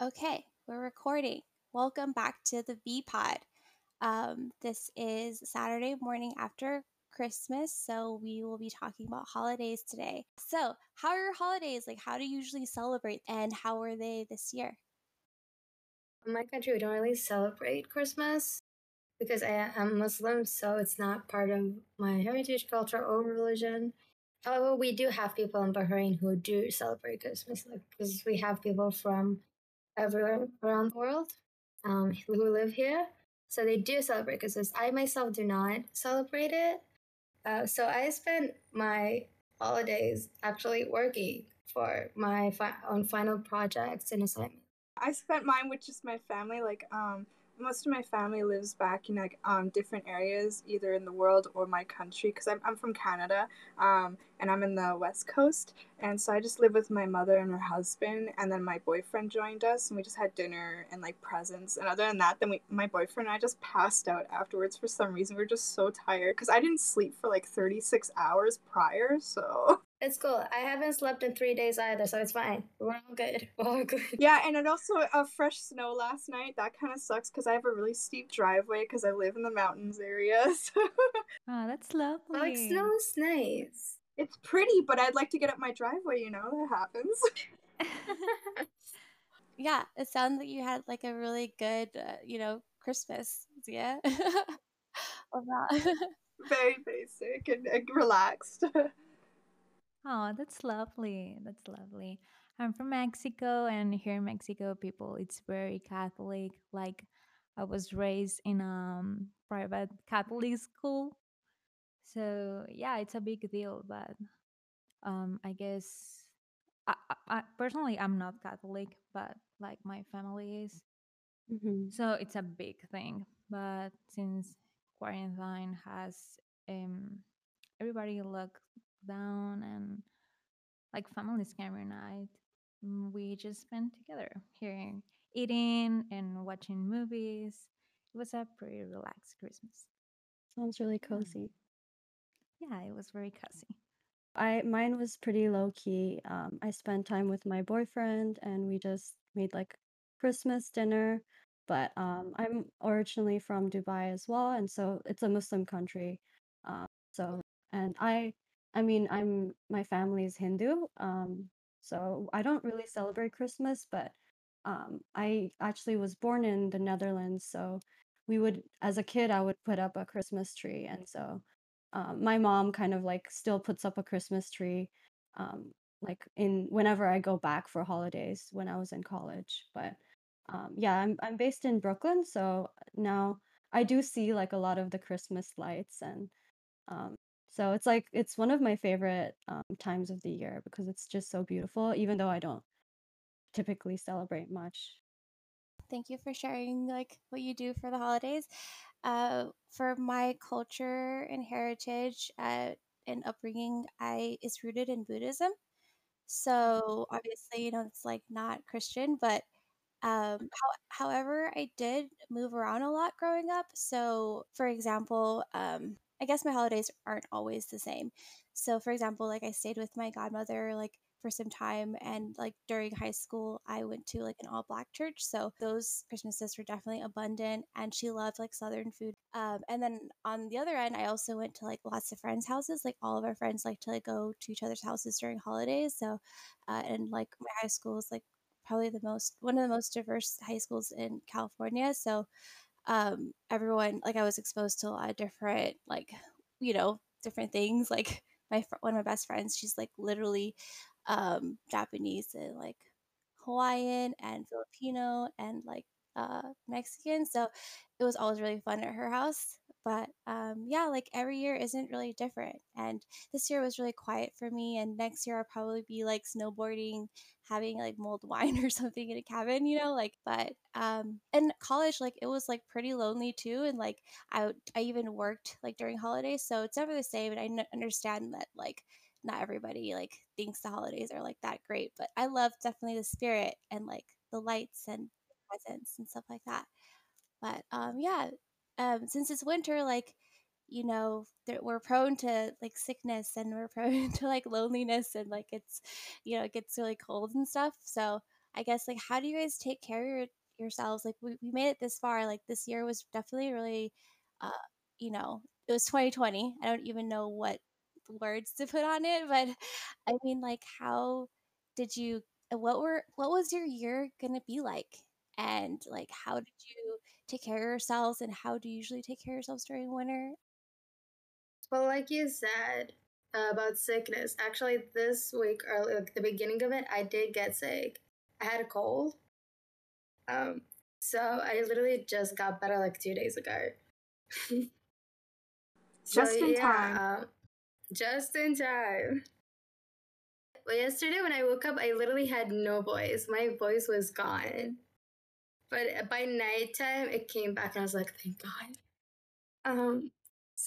Okay, we're recording. Welcome back to the V Pod. Um, this is Saturday morning after Christmas, so we will be talking about holidays today. So, how are your holidays? Like, how do you usually celebrate, and how were they this year? In my country, we don't really celebrate Christmas because I am Muslim, so it's not part of my heritage, culture, or religion. However, we do have people in Bahrain who do celebrate Christmas, like because we have people from everywhere around the world um, who live here, so they do celebrate Christmas. I myself do not celebrate it, uh, so I spent my holidays actually working for my fi- own final projects and assignments. I spent mine with just my family. Like, um, most of my family lives back in like um, different areas, either in the world or my country. Because I'm, I'm from Canada, um, and I'm in the West Coast, and so I just live with my mother and her husband, and then my boyfriend joined us, and we just had dinner and like presents. And other than that, then we, my boyfriend and I just passed out afterwards for some reason. We are just so tired because I didn't sleep for like 36 hours prior, so. It's cool. I haven't slept in three days either, so it's fine. We're all good. We're all good. Yeah, and it also uh, fresh snow last night. That kind of sucks because I have a really steep driveway because I live in the mountains area. So. oh, that's lovely. Like snow is nice. It's pretty, but I'd like to get up my driveway. You know that happens. yeah, it sounds like you had like a really good, uh, you know, Christmas. Yeah. Very basic and, and relaxed. Oh, that's lovely. That's lovely. I'm from Mexico, and here in Mexico, people it's very Catholic. Like I was raised in a um, private Catholic school, so yeah, it's a big deal. But um, I guess I, I, personally I'm not Catholic, but like my family is, mm-hmm. so it's a big thing. But since quarantine has um, everybody locked down and like family scammer night mm, we just spent together here eating and watching movies. It was a pretty relaxed christmas. Sounds really cozy. Yeah it was very cozy. I mine was pretty low key um, i spent time with my boyfriend and we just made like christmas dinner but um, i'm originally from dubai as well and so it's a muslim country um, so and i I mean, I'm my family is Hindu, um, so I don't really celebrate Christmas, but um, I actually was born in the Netherlands, so we would, as a kid, I would put up a Christmas tree, and so um, my mom kind of like still puts up a Christmas tree, um, like in whenever I go back for holidays when I was in college. But um, yeah, I'm I'm based in Brooklyn, so now I do see like a lot of the Christmas lights and um, so it's like it's one of my favorite um, times of the year because it's just so beautiful, even though I don't typically celebrate much. Thank you for sharing like what you do for the holidays. Uh, for my culture and heritage uh, and upbringing, I is rooted in Buddhism. So obviously, you know, it's like not Christian, but um, how, however, I did move around a lot growing up. So, for example, um, I guess my holidays aren't always the same. So, for example, like I stayed with my godmother like for some time and like during high school I went to like an all black church. So those Christmases were definitely abundant and she loved like southern food. Um, and then on the other end I also went to like lots of friends' houses. Like all of our friends like to like go to each other's houses during holidays. So uh, and like my high school is like probably the most one of the most diverse high schools in California. So um, everyone like I was exposed to a lot of different like you know different things. Like my one of my best friends, she's like literally um, Japanese and like Hawaiian and Filipino and like uh, Mexican. So it was always really fun at her house. But um, yeah, like every year isn't really different. And this year was really quiet for me. And next year I'll probably be like snowboarding, having like mulled wine or something in a cabin, you know, like, but um, in college, like it was like pretty lonely too. And like I, I even worked like during holidays. So it's never the same. And I n- understand that like, not everybody like thinks the holidays are like that great, but I love definitely the spirit and like the lights and presents and stuff like that. But um, yeah, um, since it's winter, like you know, we're prone to like sickness and we're prone to like loneliness and like it's, you know, it gets really cold and stuff. So I guess like how do you guys take care of yourselves? Like we, we made it this far. Like this year was definitely really uh you know, it was 2020. I don't even know what words to put on it, but I mean like how did you what were what was your year gonna be like? And like how did you take care of yourselves and how do you usually take care of yourselves during winter? Well, like you said uh, about sickness, actually, this week or like the beginning of it, I did get sick. I had a cold. Um, so I literally just got better like two days ago. so, Just in yeah, time. um, just in time. Well, yesterday when I woke up, I literally had no voice. My voice was gone. But by nighttime, it came back, and I was like, "Thank God." Um.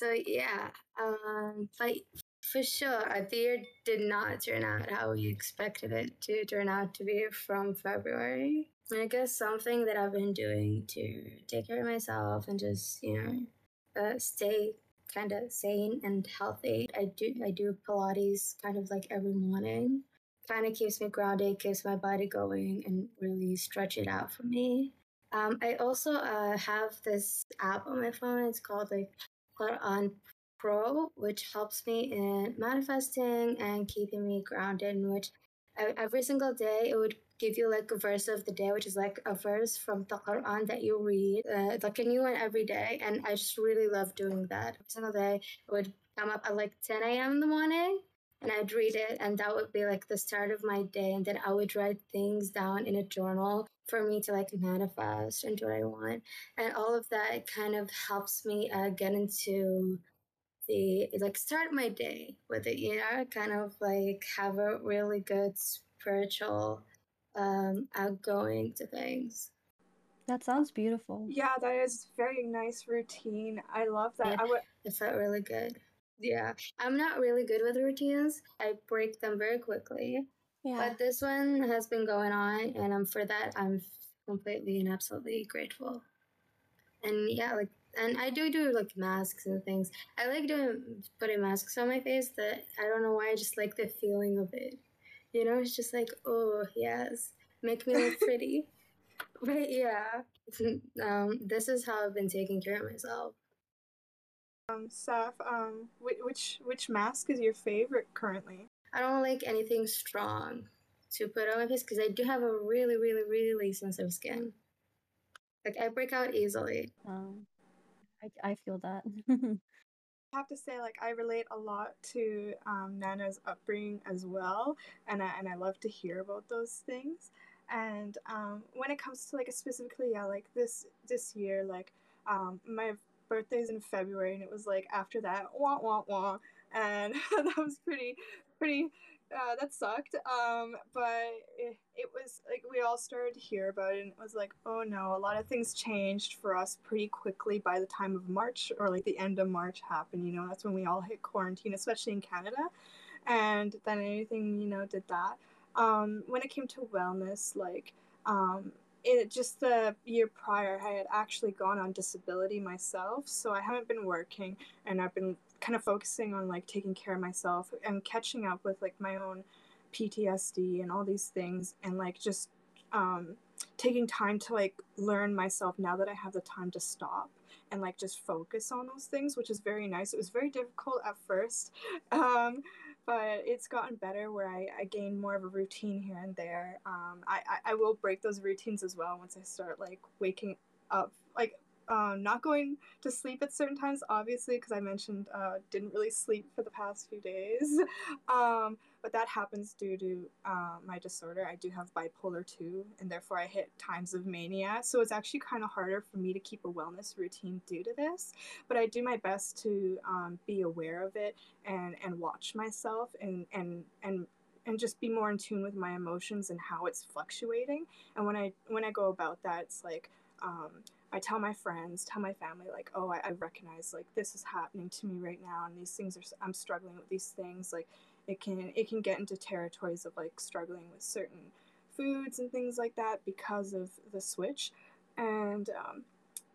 So yeah. Um. But for sure, the year did not turn out how we expected it to turn out to be from February. I guess something that I've been doing to take care of myself and just you know uh, stay kind of sane and healthy. I do I do Pilates kind of like every morning. Kind of keeps me grounded, keeps my body going, and really stretch it out for me. Um, I also uh, have this app on my phone. It's called like Quran Pro, which helps me in manifesting and keeping me grounded. In which every single day it would give you like a verse of the day, which is like a verse from the Quran that you read, uh, like a new one every day. And I just really love doing that. Every single day, it would come up at like 10 a.m. in the morning and I'd read it, and that would be like the start of my day. And then I would write things down in a journal for me to like manifest into what I want. And all of that kind of helps me uh, get into the like start my day with it, you know, kind of like have a really good spiritual um outgoing to things. That sounds beautiful. Yeah, that is very nice routine. I love that. Yeah. I would It felt really good. Yeah. I'm not really good with routines. I break them very quickly. Yeah. But this one has been going on and um for that I'm completely and absolutely grateful. And yeah, like and I do do like masks and things. I like doing putting masks on my face that I don't know why I just like the feeling of it. You know, it's just like, oh yes, make me look pretty. but yeah, um, this is how I've been taking care of myself. Um Saf, um which which which mask is your favorite currently? I don't like anything strong to put on my face because I do have a really, really, really sensitive skin. Like I break out easily. Um, I, I feel that. I have to say, like, I relate a lot to um, Nana's upbringing as well, and I, and I love to hear about those things. And um, when it comes to like specifically, yeah, like this this year, like um, my birthday's in February, and it was like after that, wah wah wah, and that was pretty pretty. Uh, that sucked. Um, but it, it was like we all started to hear about it, and it was like, oh no, a lot of things changed for us pretty quickly by the time of March or like the end of March happened. You know, that's when we all hit quarantine, especially in Canada, and then anything you know did that. Um, when it came to wellness, like um, it just the year prior, I had actually gone on disability myself, so I haven't been working, and I've been kind of focusing on like taking care of myself and catching up with like my own PTSD and all these things and like just um taking time to like learn myself now that I have the time to stop and like just focus on those things which is very nice. It was very difficult at first. Um but it's gotten better where I, I gain more of a routine here and there. Um, I, I, I will break those routines as well once I start like waking up like um, not going to sleep at certain times, obviously, because I mentioned uh, didn't really sleep for the past few days. Um, but that happens due to uh, my disorder. I do have bipolar 2, and therefore I hit times of mania. So it's actually kind of harder for me to keep a wellness routine due to this. But I do my best to um, be aware of it and, and watch myself and, and, and and just be more in tune with my emotions and how it's fluctuating. And when I when I go about that, it's like um, I tell my friends, tell my family, like, oh, I, I recognize like this is happening to me right now, and these things are I'm struggling with these things. Like, it can it can get into territories of like struggling with certain foods and things like that because of the switch, and um,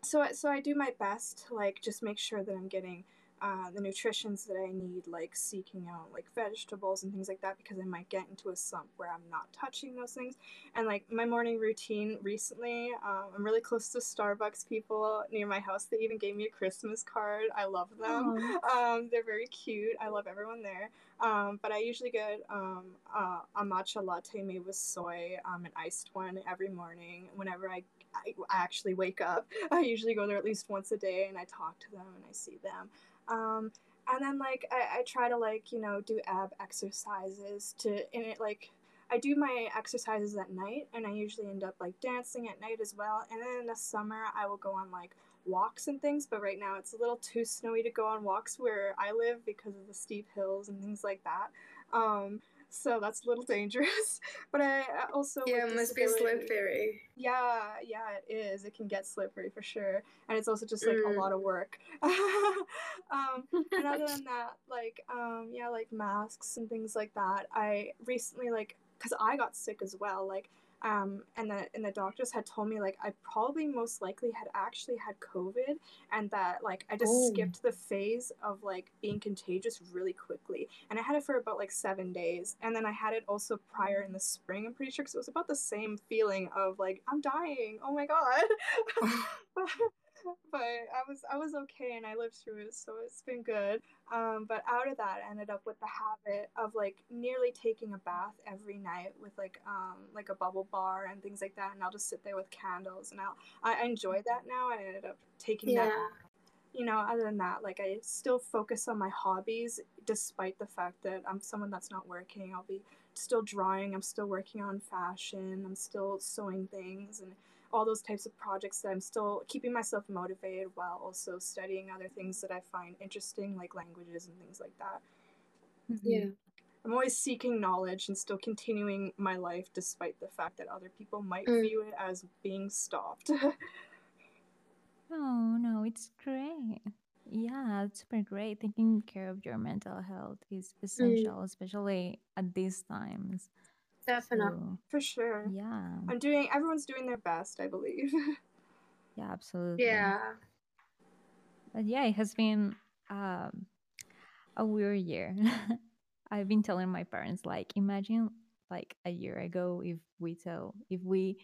so so I do my best to like just make sure that I'm getting uh, the nutritions that I need, like seeking out like vegetables and things like that, because I might get into a slump where I'm not touching those things. And like my morning routine recently, um, I'm really close to Starbucks people near my house. They even gave me a Christmas card. I love them. Um, they're very cute. I love everyone there. Um, but I usually get um, uh, a matcha latte made with soy, um, an iced one every morning. Whenever I, I actually wake up, I usually go there at least once a day, and I talk to them and I see them. Um, and then like I, I try to like you know do ab exercises to in it like I do my exercises at night and I usually end up like dancing at night as well. And then in the summer I will go on like walks and things, but right now it's a little too snowy to go on walks where I live because of the steep hills and things like that. Um, so that's a little dangerous. But I also yeah, it must be slippery. Yeah, yeah, it is. It can get slippery for sure, and it's also just like mm. a lot of work. um, and other than that, like um, yeah, like masks and things like that. I recently like because I got sick as well. Like um, and the and the doctors had told me like I probably most likely had actually had COVID, and that like I just oh. skipped the phase of like being contagious really quickly, and I had it for about like seven days, and then I had it also prior in the spring. I'm pretty sure because it was about the same feeling of like I'm dying. Oh my god. but I was I was okay and I lived through it, so it's been good. Um, but out of that, I ended up with the habit of like nearly taking a bath every night with like um, like a bubble bar and things like that, and I'll just sit there with candles, and I'll I enjoy that now. I ended up taking yeah. that. You know, other than that, like I still focus on my hobbies despite the fact that I'm someone that's not working. I'll be still drawing. I'm still working on fashion. I'm still sewing things and all those types of projects that I'm still keeping myself motivated while also studying other things that I find interesting, like languages and things like that. Mm-hmm. Yeah. I'm always seeking knowledge and still continuing my life despite the fact that other people might mm. view it as being stopped. oh, no, it's great. Yeah, it's super great. Taking care of your mental health is mm. essential, mm. especially at these times. Definitely. For sure. Yeah. I'm doing everyone's doing their best, I believe. yeah, absolutely. Yeah. But yeah, it has been um, a weird year. I've been telling my parents like imagine like a year ago if we tell if we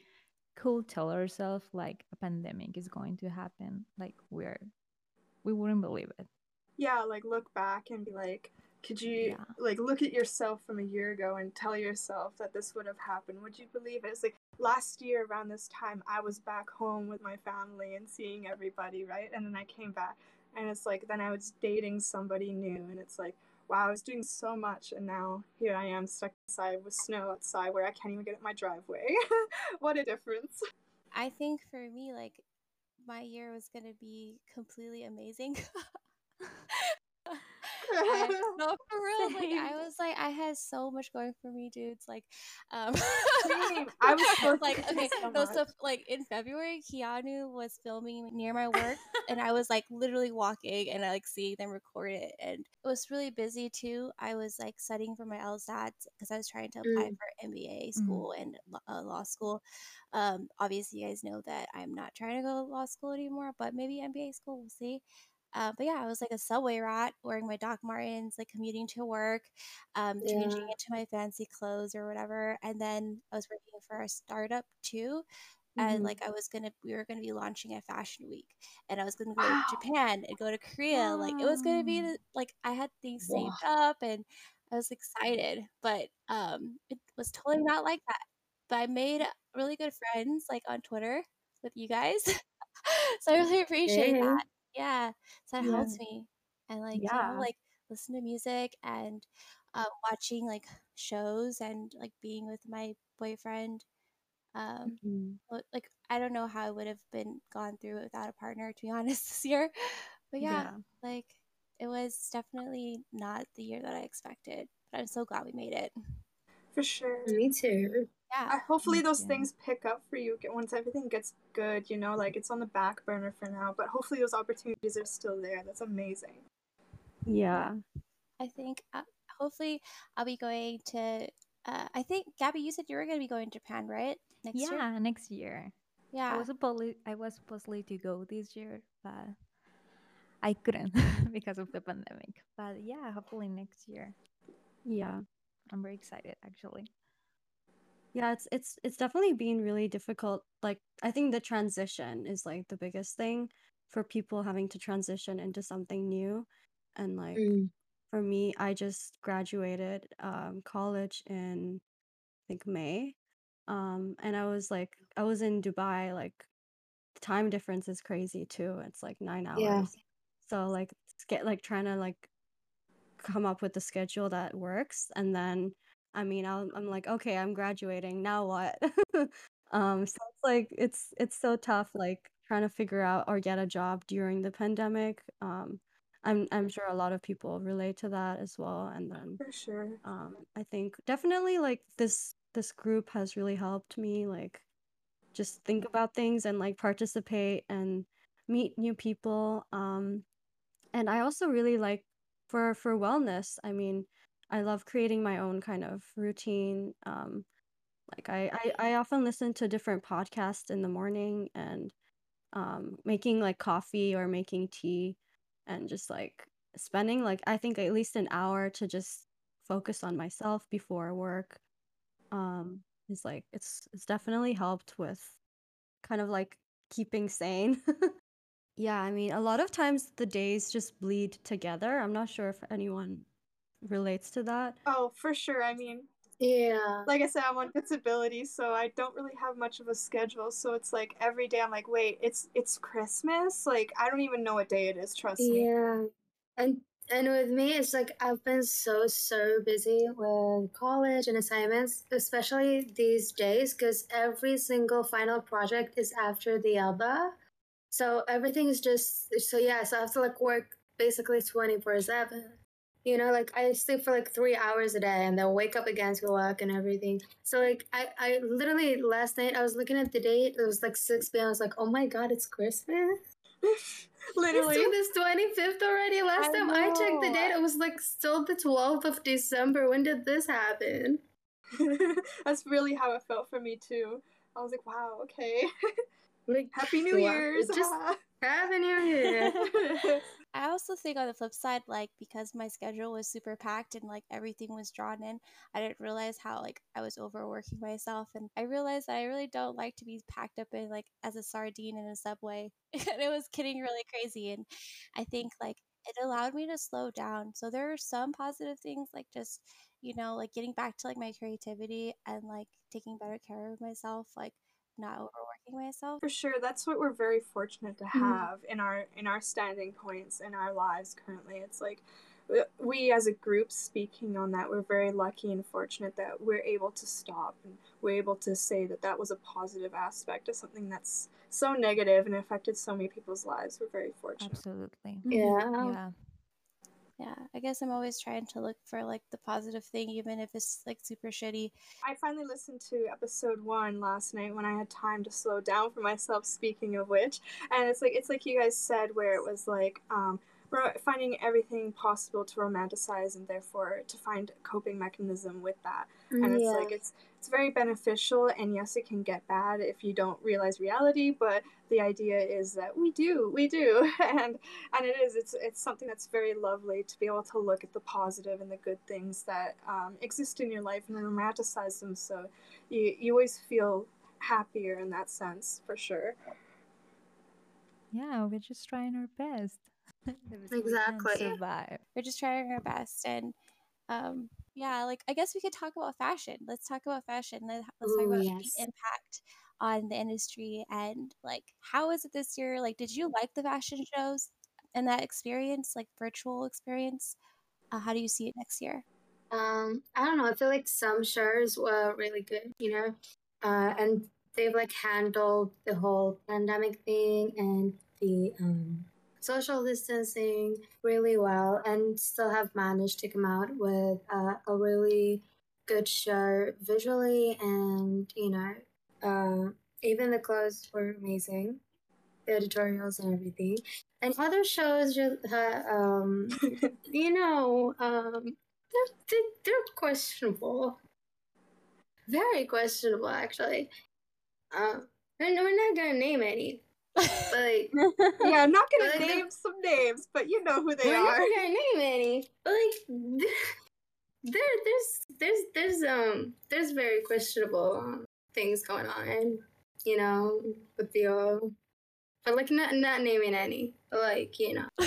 could tell ourselves like a pandemic is going to happen, like we're we wouldn't believe it. Yeah, like look back and be like, could you yeah. like look at yourself from a year ago and tell yourself that this would have happened? Would you believe it? It's like last year around this time I was back home with my family and seeing everybody, right? And then I came back and it's like then I was dating somebody new and it's like wow, I was doing so much and now here I am stuck inside with snow outside where I can't even get at my driveway. what a difference. I think for me like my year was going to be completely amazing. I, no, for real. Like I was like, I had so much going for me, dudes. Like, um, I was like, okay, so no, so like in February, Keanu was filming near my work, and I was like literally walking and I like seeing them record it, and it was really busy too. I was like studying for my LSATs because I was trying to apply mm. for MBA mm. school mm. and uh, law school. Um, obviously, you guys know that I'm not trying to go to law school anymore, but maybe MBA school, we'll see. Uh, but yeah, I was like a subway rat wearing my Doc Martens, like commuting to work, um, yeah. changing into my fancy clothes or whatever. And then I was working for a startup too. And mm-hmm. like I was gonna, we were gonna be launching a fashion week, and I was gonna go wow. to Japan and go to Korea. Wow. Like it was gonna be like I had things wow. saved up, and I was excited. But um, it was totally not like that. But I made really good friends like on Twitter with you guys, so I really appreciate hey. that yeah so that yeah. helps me and like yeah. you know, like listen to music and uh, watching like shows and like being with my boyfriend um mm-hmm. like i don't know how i would have been gone through it without a partner to be honest this year but yeah, yeah, like it was definitely not the year that i expected but i'm so glad we made it for sure me too yeah. hopefully those yeah. things pick up for you once everything gets good, you know, like it's on the back burner for now, but hopefully those opportunities are still there. That's amazing. Yeah. I think uh, hopefully I'll be going to uh, I think Gaby you said you were going to be going to Japan, right? Next yeah, year? next year. Yeah. I was supposed I was supposedly to go this year, but I couldn't because of the pandemic. But yeah, hopefully next year. Yeah. I'm very excited actually. Yeah, it's it's it's definitely been really difficult. Like I think the transition is like the biggest thing for people having to transition into something new. And like Mm. for me, I just graduated um college in I think May. Um and I was like I was in Dubai like the time difference is crazy too. It's like 9 hours. Yeah. So like get like trying to like come up with a schedule that works and then I mean I'm, I'm like okay I'm graduating now what um so it's like it's it's so tough like trying to figure out or get a job during the pandemic um I'm I'm sure a lot of people relate to that as well and then For sure. um I think definitely like this this group has really helped me like just think about things and like participate and meet new people um and I also really like for for wellness. I mean, I love creating my own kind of routine. Um, like I, I I often listen to different podcasts in the morning and um making like coffee or making tea and just like spending like I think at least an hour to just focus on myself before work. Um, is like it's it's definitely helped with kind of like keeping sane. Yeah, I mean, a lot of times the days just bleed together. I'm not sure if anyone relates to that. Oh, for sure. I mean, Yeah. like I said, I'm on disability, so I don't really have much of a schedule. So it's like every day I'm like, wait, it's it's Christmas. Like I don't even know what day it is. Trust me. Yeah. And and with me it's like I've been so so busy with college and assignments, especially these days cuz every single final project is after the ALBA. So everything is just so yeah, so I have to like work basically 24/7. You know, like I sleep for like 3 hours a day and then wake up again to work and everything. So like I I literally last night I was looking at the date. It was like 6 p.m. I was like, "Oh my god, it's Christmas." Literally. It's the 25th already. Last I time I checked the date, it was like still the 12th of December. When did this happen? That's really how it felt for me too. I was like, wow, okay. Like Happy New wow, Year's. Just happy New Year. I also think on the flip side, like because my schedule was super packed and like everything was drawn in, I didn't realize how like I was overworking myself, and I realized that I really don't like to be packed up in like as a sardine in a subway, and it was getting really crazy. And I think like it allowed me to slow down. So there are some positive things, like just you know like getting back to like my creativity and like taking better care of myself, like not overworking myself. For sure, that's what we're very fortunate to Mhm. have in our in our standing points in our lives currently. It's like we as a group speaking on that, we're very lucky and fortunate that we're able to stop and we're able to say that that was a positive aspect of something that's so negative and affected so many people's lives. We're very fortunate. Absolutely. yeah. Yeah. Yeah, I guess I'm always trying to look for like the positive thing, even if it's like super shitty. I finally listened to episode one last night when I had time to slow down for myself. Speaking of which, and it's like it's like you guys said, where it was like um, finding everything possible to romanticize and therefore to find a coping mechanism with that. And it's yeah. like it's it's very beneficial. And yes, it can get bad if you don't realize reality. But the idea is that we do, we do, and and it is. It's it's something that's very lovely to be able to look at the positive and the good things that um, exist in your life and romanticize them. So you you always feel happier in that sense, for sure. Yeah, we're just trying our best. that we can Exactly. survive. We're just trying our best, and um, yeah, like I guess we could talk about fashion. Let's talk about fashion. Let- Let's talk about yes. the impact on the industry and like how is it this year? Like, did you like the fashion shows and that experience, like virtual experience? Uh, how do you see it next year? Um, I don't know. I feel like some shows were really good, you know, uh, and they've like handled the whole pandemic thing and the um, social distancing really well, and still have managed to come out with uh, a really good show visually, and you know, uh, even the clothes were amazing, the editorials and everything. And other shows, just, uh, um, you know, um, they're, they're, they're questionable. Very questionable, actually. Um, and we're not gonna name any, like yeah, I'm not gonna like, name some names, but you know who they we're not are. gonna name any, but like there, there's, there's, there's, um, there's very questionable um, things going on, you know, with the, uh, but like not not naming any, but like you know,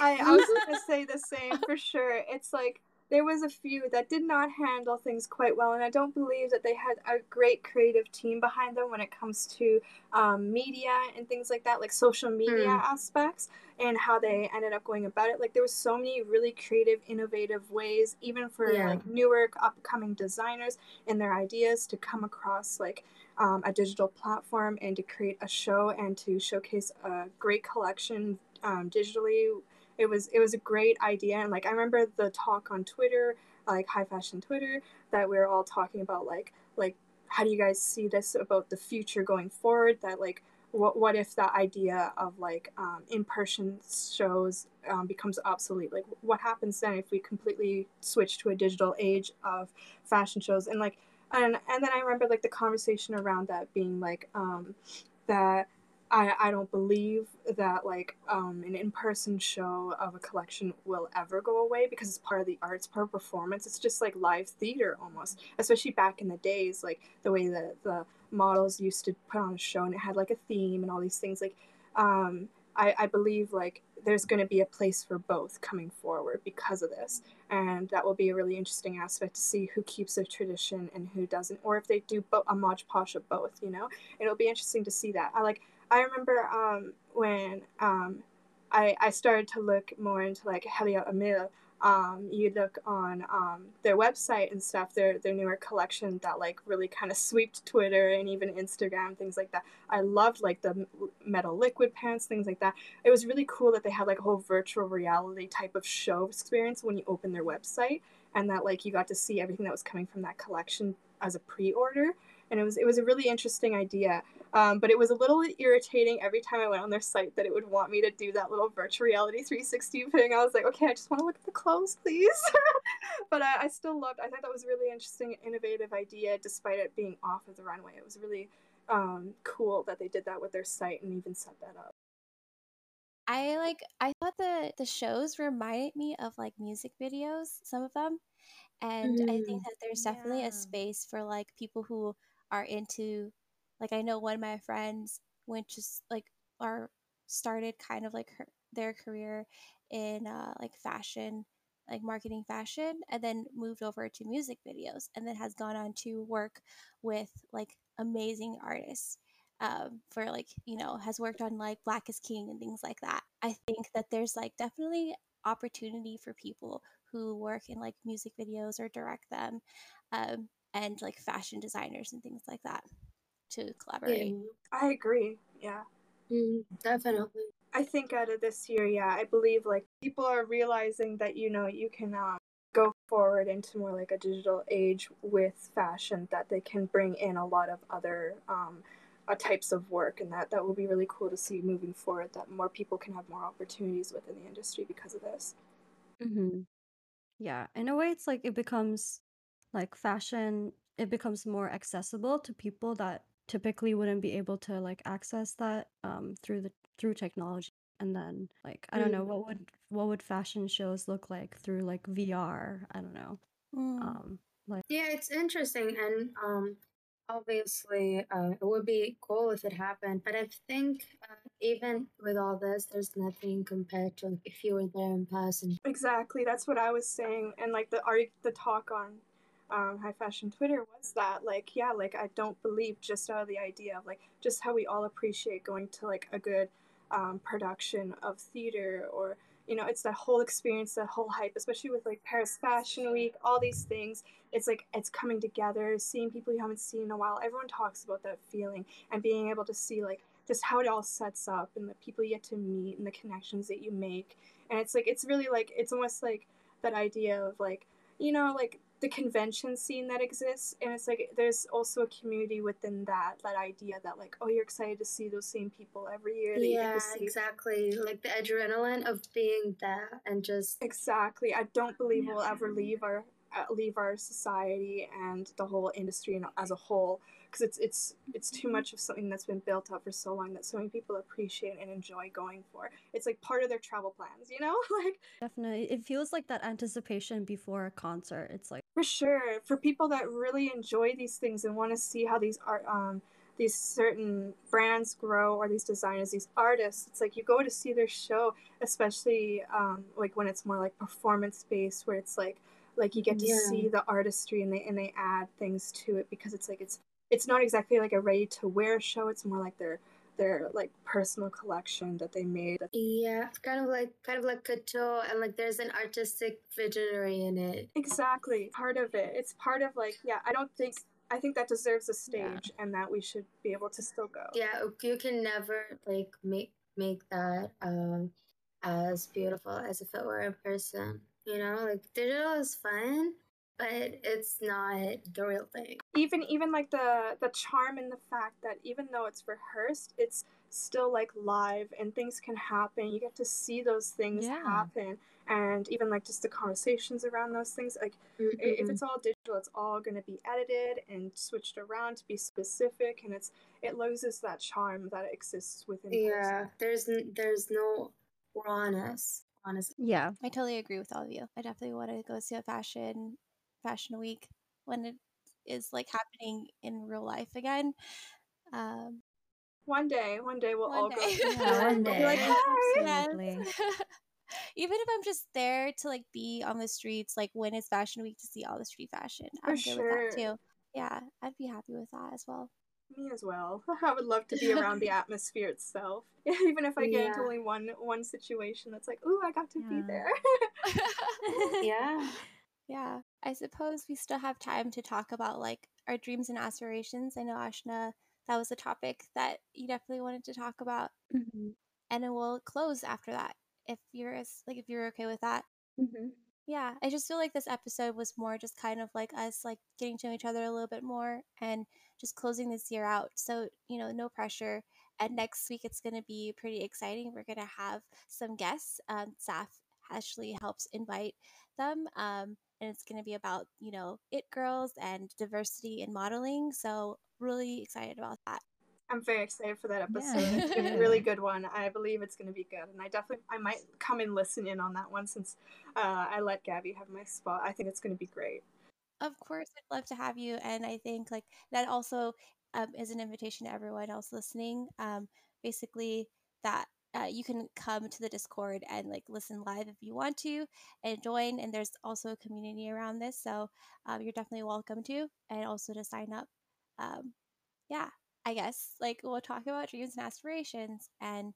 I, I was gonna say the same for sure. It's like there was a few that did not handle things quite well, and I don't believe that they had a great creative team behind them when it comes to um, media and things like that, like social media Mm. aspects and how they ended up going about it. Like there was so many really creative, innovative ways, even for Yeah. like newer, upcoming designers and their ideas to come across like um, a digital platform and to create a show and to showcase a great collection um, digitally it was it was a great idea. And like i remember the talk on twitter like high fashion twitter that we were all talking about like like how do you guys see this about the future going forward? That like what, what if that idea of like um, in-person shows um, becomes obsolete? Like what happens then if we completely switch to a digital age of fashion shows? And like and and then i remember like the conversation around that being like um that I, I don't believe that like um, an in-person show of a collection will ever go away because it's part of the arts part of performance. It's just like live theater almost especially back in the days like the way that the models used to put on a show and it had like a theme and all these things like um, I, I believe like there's going to be a place for both coming forward because of this. And that will be a really interesting aspect to see who keeps a tradition and who doesn't or if they do bo- a modge posh of both you know? It'll be interesting to see that. I like I remember um, when um, I, I started to look more into like Heliot Emil. Um, you look on um, their website and stuff, their their newer collection that like really kind of swept Twitter and even Instagram, things like that. I loved like the metal liquid pants, things like that. It was really cool that they had like a whole virtual reality type of show experience when you open their website, and that like you got to see everything that was coming from that collection as a pre-order. And it was it was a really interesting idea. Um, but it was a little irritating every time I went on their site that it would want me to do that little virtual reality 360 thing. I was like, okay, I just want to look at the clothes, please. but I, I still loved. I thought that was a really interesting, innovative idea, despite it being off of the runway. It was really um, cool that they did that with their site and even set that up. I like I thought the the shows reminded me of like music videos, some of them. And I think Mm. that there's definitely Yeah. a space for like people who are into like I know one of my friends went just like or started kind of like her their career in uh like fashion, like marketing fashion and then moved over to music videos and then has gone on to work with like amazing artists um, for like you know has worked on like black is king and things like that. I think that there's like definitely opportunity for people who work in like music videos or direct them um, and like fashion designers and things like that to collaborate Yeah, I agree. Yeah. Mm, definitely. I think out of this year, yeah, I believe like people are realizing that you know you can um, go forward into more like a digital age with fashion that they can bring in a lot of other um, uh, types of work, and that that will be really cool to see moving forward. That more people can have more opportunities within the industry because of this. hmm Yeah, in a way, it's like it becomes like fashion, it becomes more accessible to people that typically wouldn't be able to like access that um through the through technology. And then like I don't know Mm. what would what would fashion shows look like through like VR? I don't know. Mm. Um like Yeah, it's interesting, and um, obviously, uh, it would be cool if it happened. But I think uh, even with all this, there's nothing compared to like, if you were there in person. Exactly, that's what I was saying, and like the art, the talk on um, high fashion Twitter was that like yeah, like I don't believe just out of the idea of like just how we all appreciate going to like a good um, production of theater or you know it's that whole experience, that whole hype, especially with like Paris Fashion Week, all these things. It's like it's coming together, seeing people you haven't seen in a while. Everyone talks about that feeling and being able to see like just how it all sets up and the people you get to meet and the connections that you make and it's like it's really like it's almost like that idea of like you know like the convention scene that exists and it's like there's also a community within that that idea that like oh you're excited to see those same people every year that you get Yeah, to see exactly. Like the adrenaline of being there and just exactly i don't believe we'll ever leave our uh, leave our society and the whole industry as a whole because it's it's it's too much of something that's been built up for so long that so many people appreciate and enjoy going for. It's like part of their travel plans, you know? like Definitely. It feels like that anticipation before a concert. It's like for sure for people that really enjoy these things and want to see how these art um these certain brands grow or these designers these artists it's like you go to see their show especially um like when it's more like performance based where it's like like you get to Yeah. see the artistry and they and they add things to it because it's like it's it's not exactly like a ready to wear show it's more like their their like personal collection that they made Yeah, it's kind of like kind of like couture, and like there's an artistic visionary in it. exactly part of it it's part of like yeah i don't think i think that deserves a stage and that we should be able to still go Yeah, you can never like make make that um as beautiful as if it were in person. You know, like digital is fun, but it's not the real thing. even even like the the charm in the fact that even though it's rehearsed it's still like live and things can happen you get to see those things Yeah. happen and even like just the conversations around those things like i- if it's all digital it's all going to be edited and switched around to be specific and it's it loses that charm that exists within yeah, there's n- there's no rawness. Honestly, yeah. I totally agree with all of you. I definitely want to go see a fashion fashion week when it is like happening in real life again. Um, one day one day we'll One all day. go Yeah, one We'll like Absolutely. Even if I'm just there to like be on the streets, like when it's fashion week to see all the street fashion, For I'm good with that sure. too. Yeah, I'd be happy with that as well. Me as well. I would love to be around the atmosphere itself, even if I get into only one one situation. That's like, ooh, I got to be there. yeah. Yeah, I suppose we still have time to talk about like our dreams and aspirations. I know Ashna, that was a topic that you definitely wanted to talk about, Mhm. and then we'll close after that if you're as like if you're okay with that. Mhm. Yeah, I just feel like this episode was more just kind of like us like getting to know each other a little bit more and just closing this year out. So, you know, no pressure. And next week it's going to be pretty exciting. We're going to have some guests. Um, Saf actually helps invite them. Um, and it's going to be about, you know, it girls and diversity in modeling. So, really excited about that. I'm very excited for that episode. me it's gonna be a really good one. I believe it's gonna be good, and I definitely I might come and listen in on that one since uh, I let Gaby have my spot. I think it's gonna be great. Of course, I'd love to have you. And I think like that also um, is an invitation to everyone else listening. Um, basically, that uh, you can come to the Discord and like listen live if you want to and join. And there's also a community around this, so um, you're definitely welcome to, and also to sign up. Um, yeah, I guess like we'll talk about dreams and aspirations, and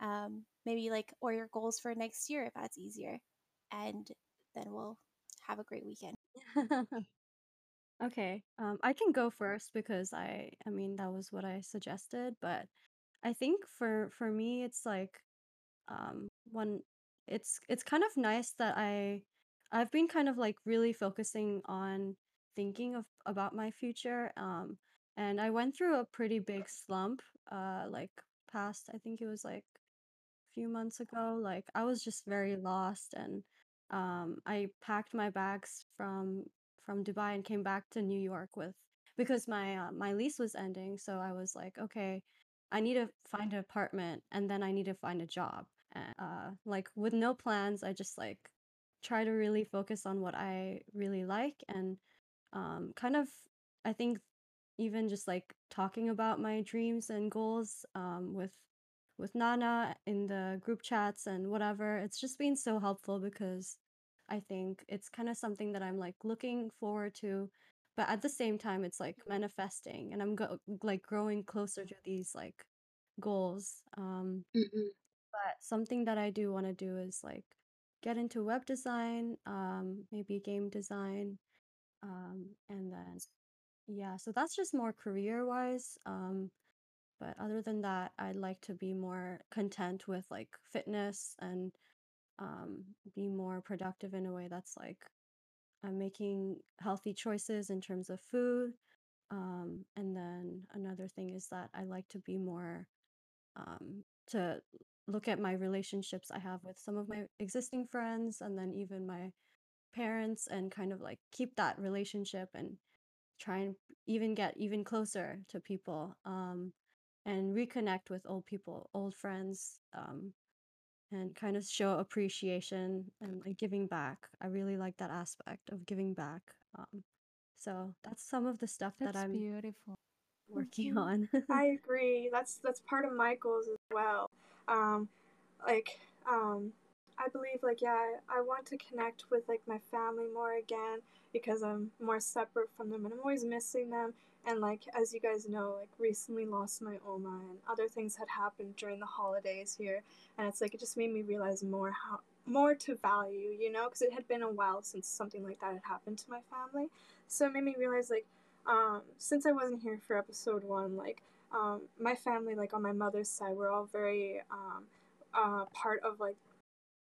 um, maybe like or your goals for next year if that's easier, and then we'll have a great weekend. okay. Um, I can go first because I, I mean, that was what I suggested. But I think for for me, it's like, um, one, it's it's kind of nice that I, I've been kind of like really focusing on thinking of about my future. Um, and I went through a pretty big slump. Uh, like past, I think it was like a few months ago. Like I was just very lost and um I packed my bags from from Dubai and came back to New York with because my uh, my lease was ending, so I was like, okay, I need to find an apartment and then I need to find a job. And uh like with no plans, I just like try to really focus on what I really like and um kind of I think even just like talking about my dreams and goals um with with Nana in the group chats and whatever. It's just been so helpful because I think it's kind of something that I'm like looking forward to, but at the same time, it's like manifesting and I'm go- like growing closer to these like goals. Um, Mhm. but something that I do want to do is like get into web design, um, maybe game design, um, and then yeah, so that's just more career wise. Um, but other than that, I'd like to be more content with like fitness and um, be more productive in a way that's like I'm making healthy choices in terms of food. Um, and then another thing is that I like to be more um, to look at my relationships I have with some of my existing friends and then even my parents and kind of like keep that relationship and try and even get even closer to people um, and reconnect with old people, old friends, um, and kind of show appreciation and like giving back. I really like that aspect of giving back. Um, so that's some of the stuff that That's I'm beautiful. working Mhm. on. I agree. That's that's part of my goals as well. Um, like um, I believe like yeah, I, I want to connect with like my family more again because I'm more separate from them and I'm always missing them. And like as you guys know, like recently lost my Oma and other things had happened during the holidays here, and it's like it just made me realize more how more to value, you know, because it had been a while since something like that had happened to my family. So it made me realize like um, since I wasn't here for episode one, like um, my family, like on my mother's side, we're all very um, uh, part of like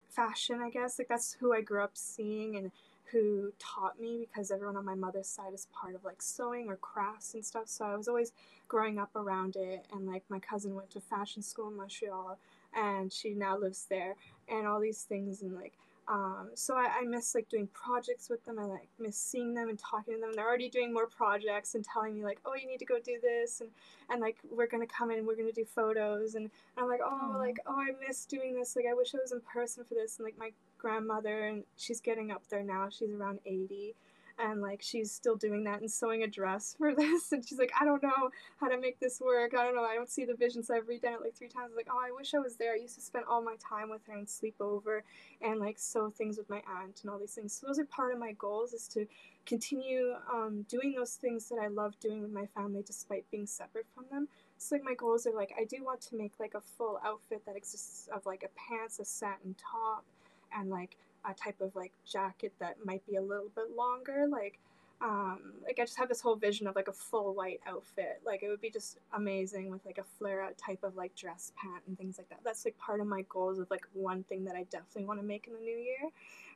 fashion, I guess. Like that's who I grew up seeing and who taught me because everyone on my mother's side is part of like sewing or crafts and stuff. So I was always growing up around it. And like my cousin went to fashion school in Montreal and she now lives there and all these things and like um, so I, I miss like doing projects with them. I like miss seeing them and talking to them. They're already doing more projects and telling me like, oh, you need to go do this and and like we're gonna come in we're gonna do photos and, and I'm like, oh, Aw. like oh, I miss doing this. Like I wish I was in person for this. And like my grandmother and she's getting up there now. She's around eighty. And like she's still doing that and sewing a dress for this, and she's like, I don't know how to make this work. I don't know. I don't see the vision, so I've redone it like three times. Like, oh, I wish I was there. I used to spend all my time with her and sleep over and like sew things with my aunt and all these things. So those are part of my goals is to continue um, doing those things that I love doing with my family despite being separate from them. So like my goals are like I do want to make like a full outfit that exists of like a pants, a satin top, and like a type of like jacket that might be a little bit longer. Like um, like I just have this whole vision of like a full white outfit. Like it would be just amazing with like a flare out type of like dress pant and things like that. That's like part of my goals of like one thing that I definitely want to make in the new year.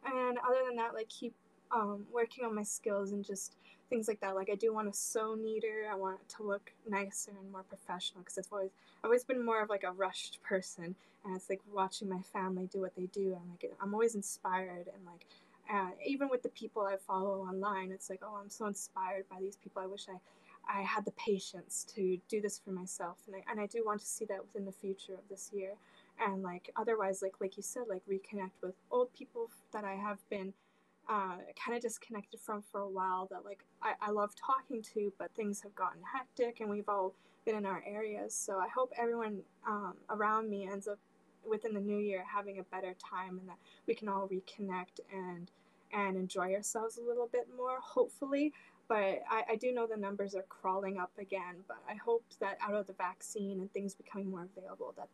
And other than that, like keep um, working on my skills and just things like that. Like I do want to sew neater. I want it to look nicer and more professional because it's always I've always been more of like a rushed person, and it's like watching my family do what they do. I'm like I'm always inspired and like. Uh, even with the people I follow online, it's like, oh, I'm so inspired by these people. I wish I, I had the patience to do this for myself, and I and I do want to see that within the future of this year, and like otherwise, like like you said, like reconnect with old people that I have been uh, kind of disconnected from for a while that like I, I love talking to, but things have gotten hectic and we've all been in our areas. So I hope everyone um, around me ends up within the new year having a better time and that we can all reconnect and and enjoy ourselves a little bit more, hopefully. But I, I do know the numbers are crawling up again. But I hope that out of the vaccine and things becoming more available, that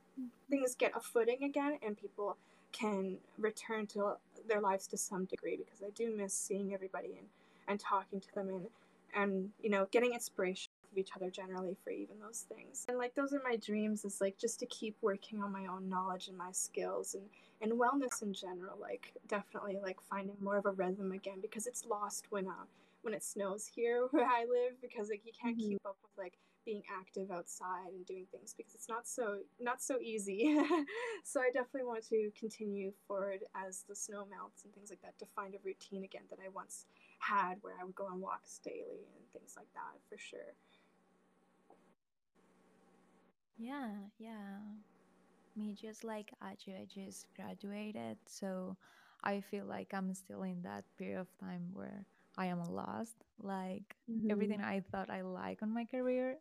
things get a footing again and people can return to their lives to some degree because I do miss seeing everybody and, and talking to them and and you know getting inspiration of each other generally for even those things and like those are my dreams is like just to keep working on my own knowledge and my skills and and wellness in general like definitely like finding more of a rhythm again because it's lost when uh when it snows here where I live because like you can't Mhm. keep up with like being active outside and doing things because it's not so not so easy. so I definitely want to continue forward as the snow melts and things like that to find a routine again that I once had where I would go on walks daily and things like that for sure. Yeah, yeah. Me just like Aju, I just graduated, so I feel like I'm still in that period of time where I am lost. Like Mhm. everything I thought I like on my career,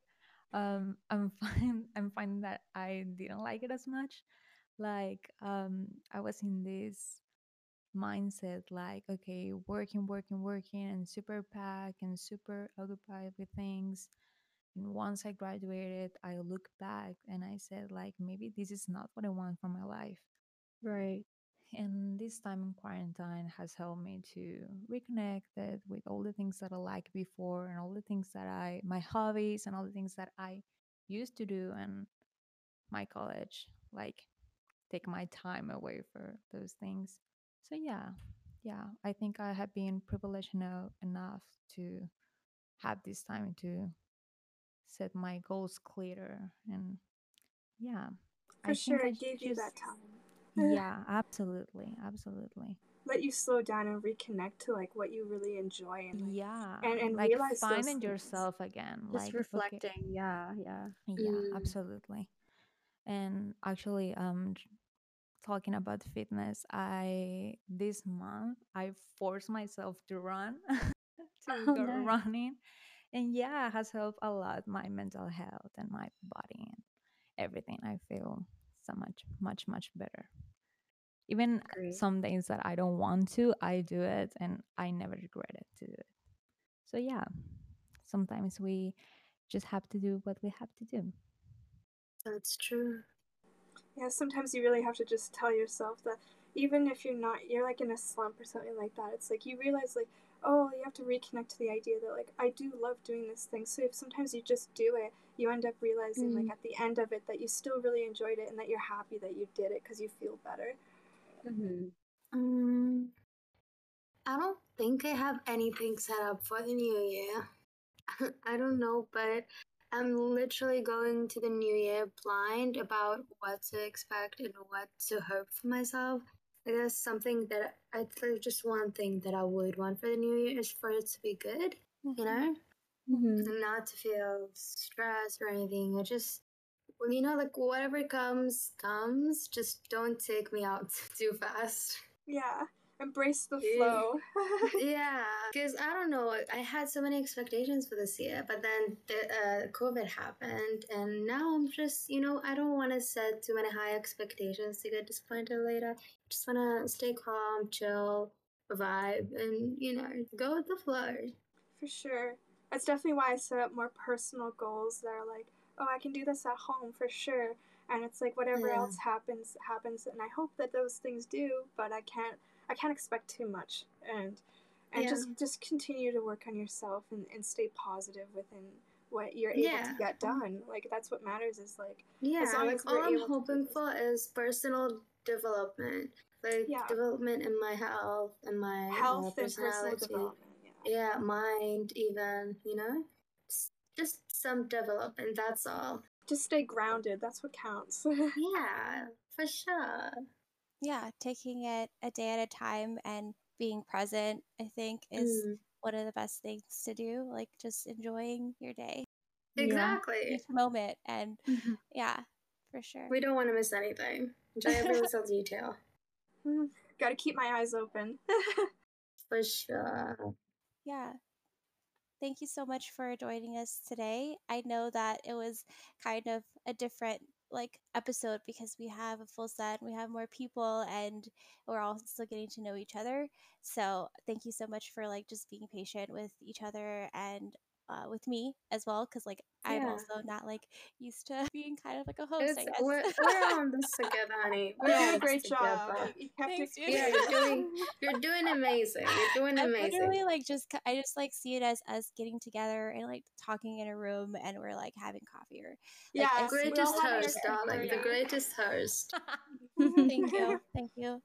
um, I'm find I'm finding that I didn't like it as much. Like um, I was in this mindset, like okay, working, working, working, and super packed and super occupied with things and once I graduated, I looked back and I said, like, maybe this is not what I want for my life. Right. And this time in quarantine has helped me to reconnect it with all the things that I liked before and all the things that I, my hobbies and all the things that I used to do and my college, like take my time away for those things. So yeah, yeah, I think I have been privileged eno- enough to have this time to set my goals clearer and yeah For i sure i it gave you that time. Yeah absolutely absolutely let you slow down and reconnect to like what you really enjoy and like, yeah and, and like realize finding yourself again Just like okay reflecting. Yeah, yeah. yeah Mm. absolutely and actually um talking about fitness i this month i forced myself to run to Oh, go nice. running and yeah it has helped a lot my mental health and my body and everything i feel so much much much better even Great. some days that i don't want to i do it and i never regret it to do it so yeah sometimes we just have to do what we have to do That's true. yeah sometimes you really have to just tell yourself that even if you're not you're like in a slump or something like that it's like you realize like oh you have to reconnect to the idea that like i do love doing this thing so if sometimes you just do it you end up realizing like Mm. at the end of it that you still really enjoyed it and that you're happy that you did it because you feel better hmm Um, I don't think I have anything set up for the new year. I don't know, but I'm literally going to the new year blind about what to expect and what to hope for myself. I guess something that I there's just one thing that I would want for the new year is for it to be good, you know, hmm not to feel stress or anything. I just, well, you know, like whatever comes, comes. Just don't take me out too fast. yeah embrace the flow yeah, because I don't know. I had so many expectations for this year, but then the uh, COVID happened, and now I'm just, you know, I don't want to set too many high expectations to get disappointed later. Just want to stay calm, chill, vibe, and you know, go with the flow. For sure. That's definitely why I set up more personal goals that are like, oh, I can do this at home for sure. And it's like whatever Yeah. else happens, happens. And I hope that those things do, but I can't, I can't expect too much. And, and Yeah. just, just continue to work on yourself and, and stay positive within what you're able Yeah. to get done. Like that's what matters is like, Yeah, long like as all I'm able to do hoping for is personal development, like Yeah. development in my health and my uh, health and personal development. Yeah. yeah, mind even, you know? Just some development, that's all. Just stay grounded. That's what counts. Yeah, for sure. Yeah, taking it a day at a time and being present, I think, is Mm, one of the best things to do. Like just enjoying your day, yeah exactly. each moment. And yeah, for sure. We don't want to miss anything. Enjoy every little detail. Got to keep my eyes open. For sure. Yeah. Thank you so much for joining us today. I know that it was kind of a different like episode because we have a full set, we have more people and we're all still getting to know each other. So, thank you so much for like just being patient with each other and uh, with me as well because like I'm also not like used to being kind of like a host, I guess. we're, we're on this together, honey. We're doing a this great job. You kept Thanks, it- dude. Yeah, you're doing you're doing amazing. You're doing I'm amazing. literally like just I just like see it as us getting together and like talking in a room and we're like having coffee or Yeah, I The see we greatest all host, darling. The greatest host. thank you thank you